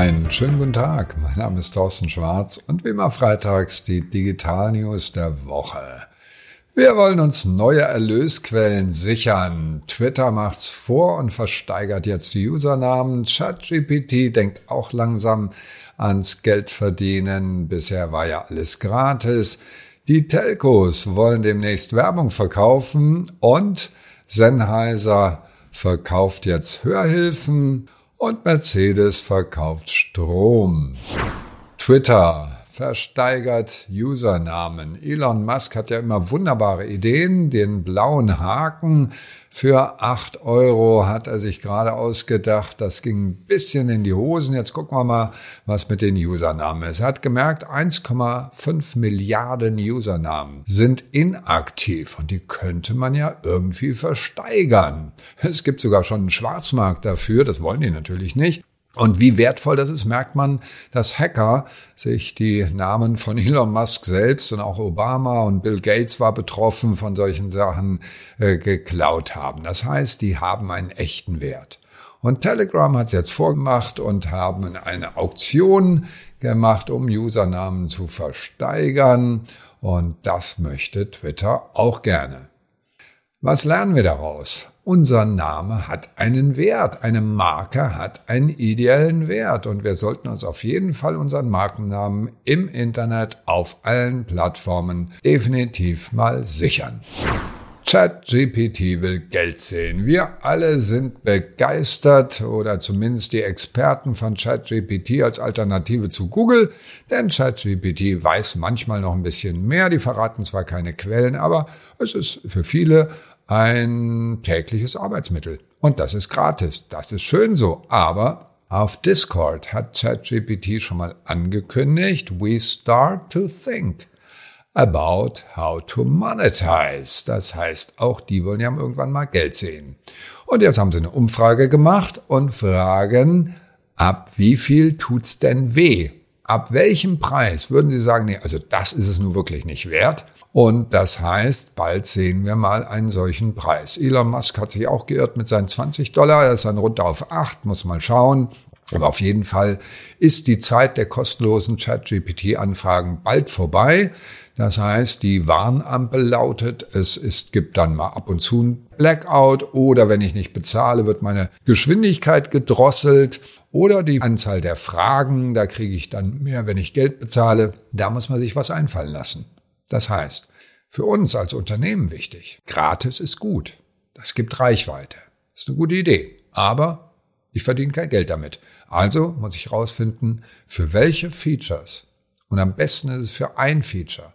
Einen schönen guten Tag. Mein Name ist Thorsten Schwarz und wie immer freitags die Digital News der Woche. Wir wollen uns neue Erlösquellen sichern. Twitter macht's vor und versteigert jetzt die Usernamen. ChatGPT denkt auch langsam ans Geldverdienen. Bisher war ja alles gratis. Die Telcos wollen demnächst Werbung verkaufen und Sennheiser verkauft jetzt Hörhilfen und Mercedes verkauft Strom. Twitter versteigert Usernamen. Elon Musk hat ja immer wunderbare Ideen. Den blauen Haken für acht Euro hat er sich gerade ausgedacht. Das ging ein bisschen in die Hosen. Jetzt gucken wir mal, was mit den Usernamen ist. Er hat gemerkt, 1,5 Milliarden Usernamen sind inaktiv und die könnte man ja irgendwie versteigern. Es gibt sogar schon einen Schwarzmarkt dafür. Das wollen die natürlich nicht. Und wie wertvoll das ist, merkt man, dass Hacker sich die Namen von Elon Musk selbst und auch Obama und Bill Gates war betroffen von solchen Sachen äh, geklaut haben. Das heißt, die haben einen echten Wert. Und Telegram hat es jetzt vorgemacht und haben eine Auktion gemacht, um Usernamen zu versteigern. Und das möchte Twitter auch gerne. Was lernen wir daraus? Unser Name hat einen Wert, eine Marke hat einen ideellen Wert und wir sollten uns auf jeden Fall unseren Markennamen im Internet auf allen Plattformen definitiv mal sichern. ChatGPT will Geld sehen. Wir alle sind begeistert oder zumindest die Experten von ChatGPT als Alternative zu Google, denn ChatGPT weiß manchmal noch ein bisschen mehr. Die verraten zwar keine Quellen, aber es ist für viele ein tägliches Arbeitsmittel. Und das ist gratis. Das ist schön so. Aber auf Discord hat ChatGPT schon mal angekündigt, we start to think about how to monetize. Das heißt, auch die wollen ja irgendwann mal Geld sehen. Und jetzt haben sie eine Umfrage gemacht und fragen, ab wie viel tut's denn weh? Ab welchem Preis würden Sie sagen, nee, also das ist es nur wirklich nicht wert? Und das heißt, bald sehen wir mal einen solchen Preis. Elon Musk hat sich auch geirrt mit seinen 20 Dollar. Er ist dann runter auf 8, muss mal schauen. Aber auf jeden Fall ist die Zeit der kostenlosen Chat-GPT-Anfragen bald vorbei. Das heißt, die Warnampel lautet, es ist, gibt dann mal ab und zu ein Blackout oder wenn ich nicht bezahle, wird meine Geschwindigkeit gedrosselt oder die Anzahl der Fragen, da kriege ich dann mehr, wenn ich Geld bezahle. Da muss man sich was einfallen lassen. Das heißt, für uns als Unternehmen wichtig, gratis ist gut. Das gibt Reichweite. Ist eine gute Idee. Aber ich verdiene kein Geld damit. Also muss ich herausfinden, für welche Features, und am besten ist es für ein Feature,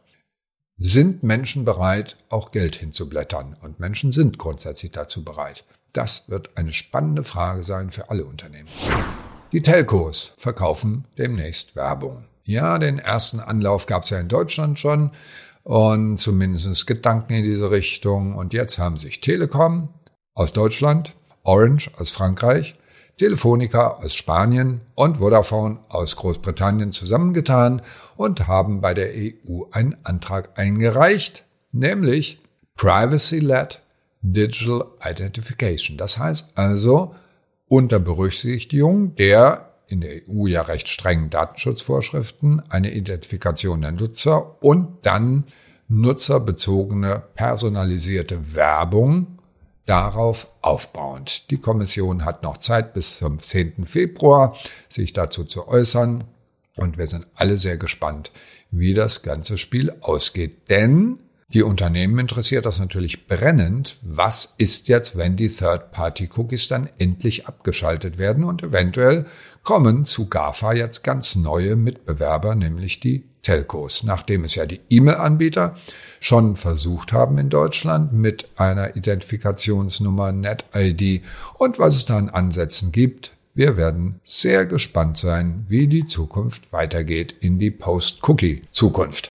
sind Menschen bereit, auch Geld hinzublättern. Und Menschen sind grundsätzlich dazu bereit. Das wird eine spannende Frage sein für alle Unternehmen. Die Telcos verkaufen demnächst Werbung. Ja, den ersten Anlauf gab es ja in Deutschland schon und zumindest Gedanken in diese Richtung. Und jetzt haben sich Telekom aus Deutschland, Orange aus Frankreich, Telefonica aus Spanien und Vodafone aus Großbritannien zusammengetan und haben bei der EU einen Antrag eingereicht, nämlich Privacy-led Digital Identification. Das heißt also unter Berücksichtigung der in der EU ja recht strengen Datenschutzvorschriften eine Identifikation der Nutzer und dann nutzerbezogene personalisierte Werbung darauf aufbauend. Die Kommission hat noch Zeit bis zum 10. Februar, sich dazu zu äußern. Und wir sind alle sehr gespannt, wie das ganze Spiel ausgeht. Denn die Unternehmen interessiert das natürlich brennend. Was ist jetzt, wenn die Third-Party-Cookies dann endlich abgeschaltet werden und eventuell kommen zu GAFA jetzt ganz neue Mitbewerber, nämlich die Telcos, nachdem es ja die E-Mail-Anbieter schon versucht haben in Deutschland mit einer Identifikationsnummer NetID und was es da an Ansätzen gibt. Wir werden sehr gespannt sein, wie die Zukunft weitergeht in die Post-Cookie-Zukunft.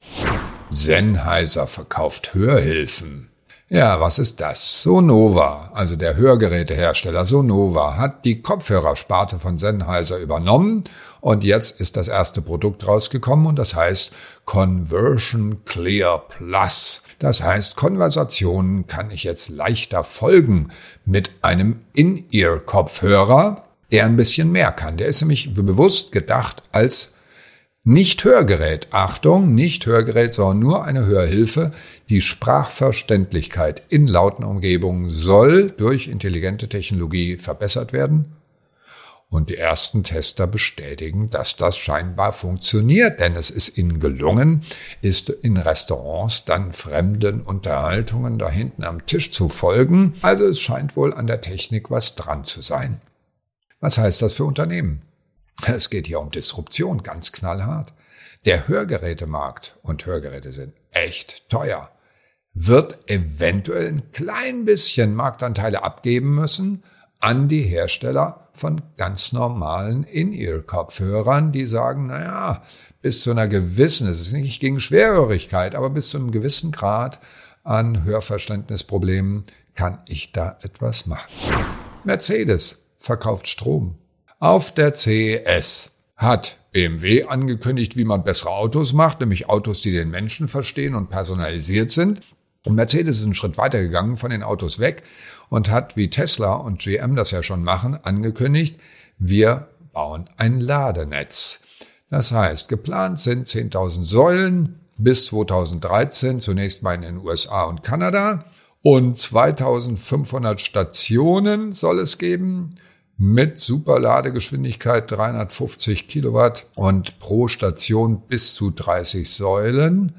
Sennheiser verkauft Hörhilfen. Ja, was ist das? Sonova, also der Hörgerätehersteller Sonova, hat die Kopfhörersparte von Sennheiser übernommen und jetzt ist das erste Produkt rausgekommen und das heißt Conversion Clear Plus. Das heißt, Konversationen kann ich jetzt leichter folgen mit einem In-Ear-Kopfhörer der ein bisschen mehr kann. Der ist nämlich bewusst gedacht als nicht Hörgerät. Achtung, nicht Hörgerät, sondern nur eine Hörhilfe. Die Sprachverständlichkeit in lauten Umgebungen soll durch intelligente Technologie verbessert werden. Und die ersten Tester bestätigen, dass das scheinbar funktioniert, denn es ist ihnen gelungen, ist in Restaurants dann fremden Unterhaltungen da hinten am Tisch zu folgen. Also es scheint wohl an der Technik was dran zu sein. Was heißt das für Unternehmen? Es geht hier um Disruption, ganz knallhart. Der Hörgerätemarkt, und Hörgeräte sind echt teuer, wird eventuell ein klein bisschen Marktanteile abgeben müssen an die Hersteller von ganz normalen In-Ear-Kopfhörern, die sagen, naja, bis zu einer gewissen, es ist nicht gegen Schwerhörigkeit, aber bis zu einem gewissen Grad an Hörverständnisproblemen kann ich da etwas machen. Mercedes verkauft Strom. Auf der CES hat BMW angekündigt, wie man bessere Autos macht, nämlich Autos, die den Menschen verstehen und personalisiert sind. Und Mercedes ist einen Schritt weiter gegangen von den Autos weg und hat, wie Tesla und GM das ja schon machen, angekündigt, wir bauen ein Ladenetz. Das heißt, geplant sind 10.000 Säulen bis 2013, zunächst mal in den USA und Kanada. Und 2500 Stationen soll es geben mit Superladegeschwindigkeit 350 Kilowatt und pro Station bis zu 30 Säulen.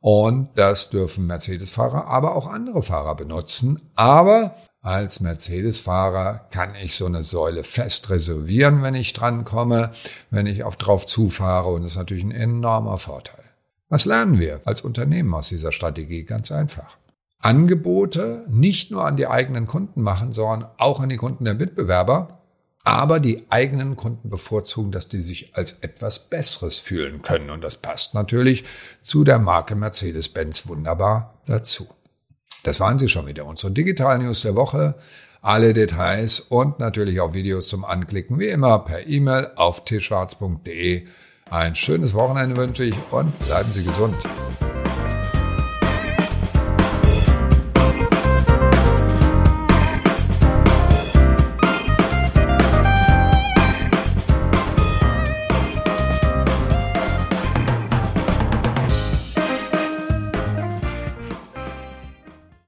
Und das dürfen Mercedes-Fahrer, aber auch andere Fahrer benutzen. Aber als Mercedes-Fahrer kann ich so eine Säule fest reservieren, wenn ich drankomme, wenn ich auf drauf zufahre. Und das ist natürlich ein enormer Vorteil. Was lernen wir als Unternehmen aus dieser Strategie? Ganz einfach. Angebote nicht nur an die eigenen Kunden machen, sondern auch an die Kunden der Mitbewerber, aber die eigenen Kunden bevorzugen, dass die sich als etwas Besseres fühlen können. Und das passt natürlich zu der Marke Mercedes-Benz wunderbar dazu. Das waren sie schon wieder, unsere Digital News der Woche. Alle Details und natürlich auch Videos zum Anklicken, wie immer per E-Mail auf tschwarz.de. Ein schönes Wochenende wünsche ich und bleiben Sie gesund.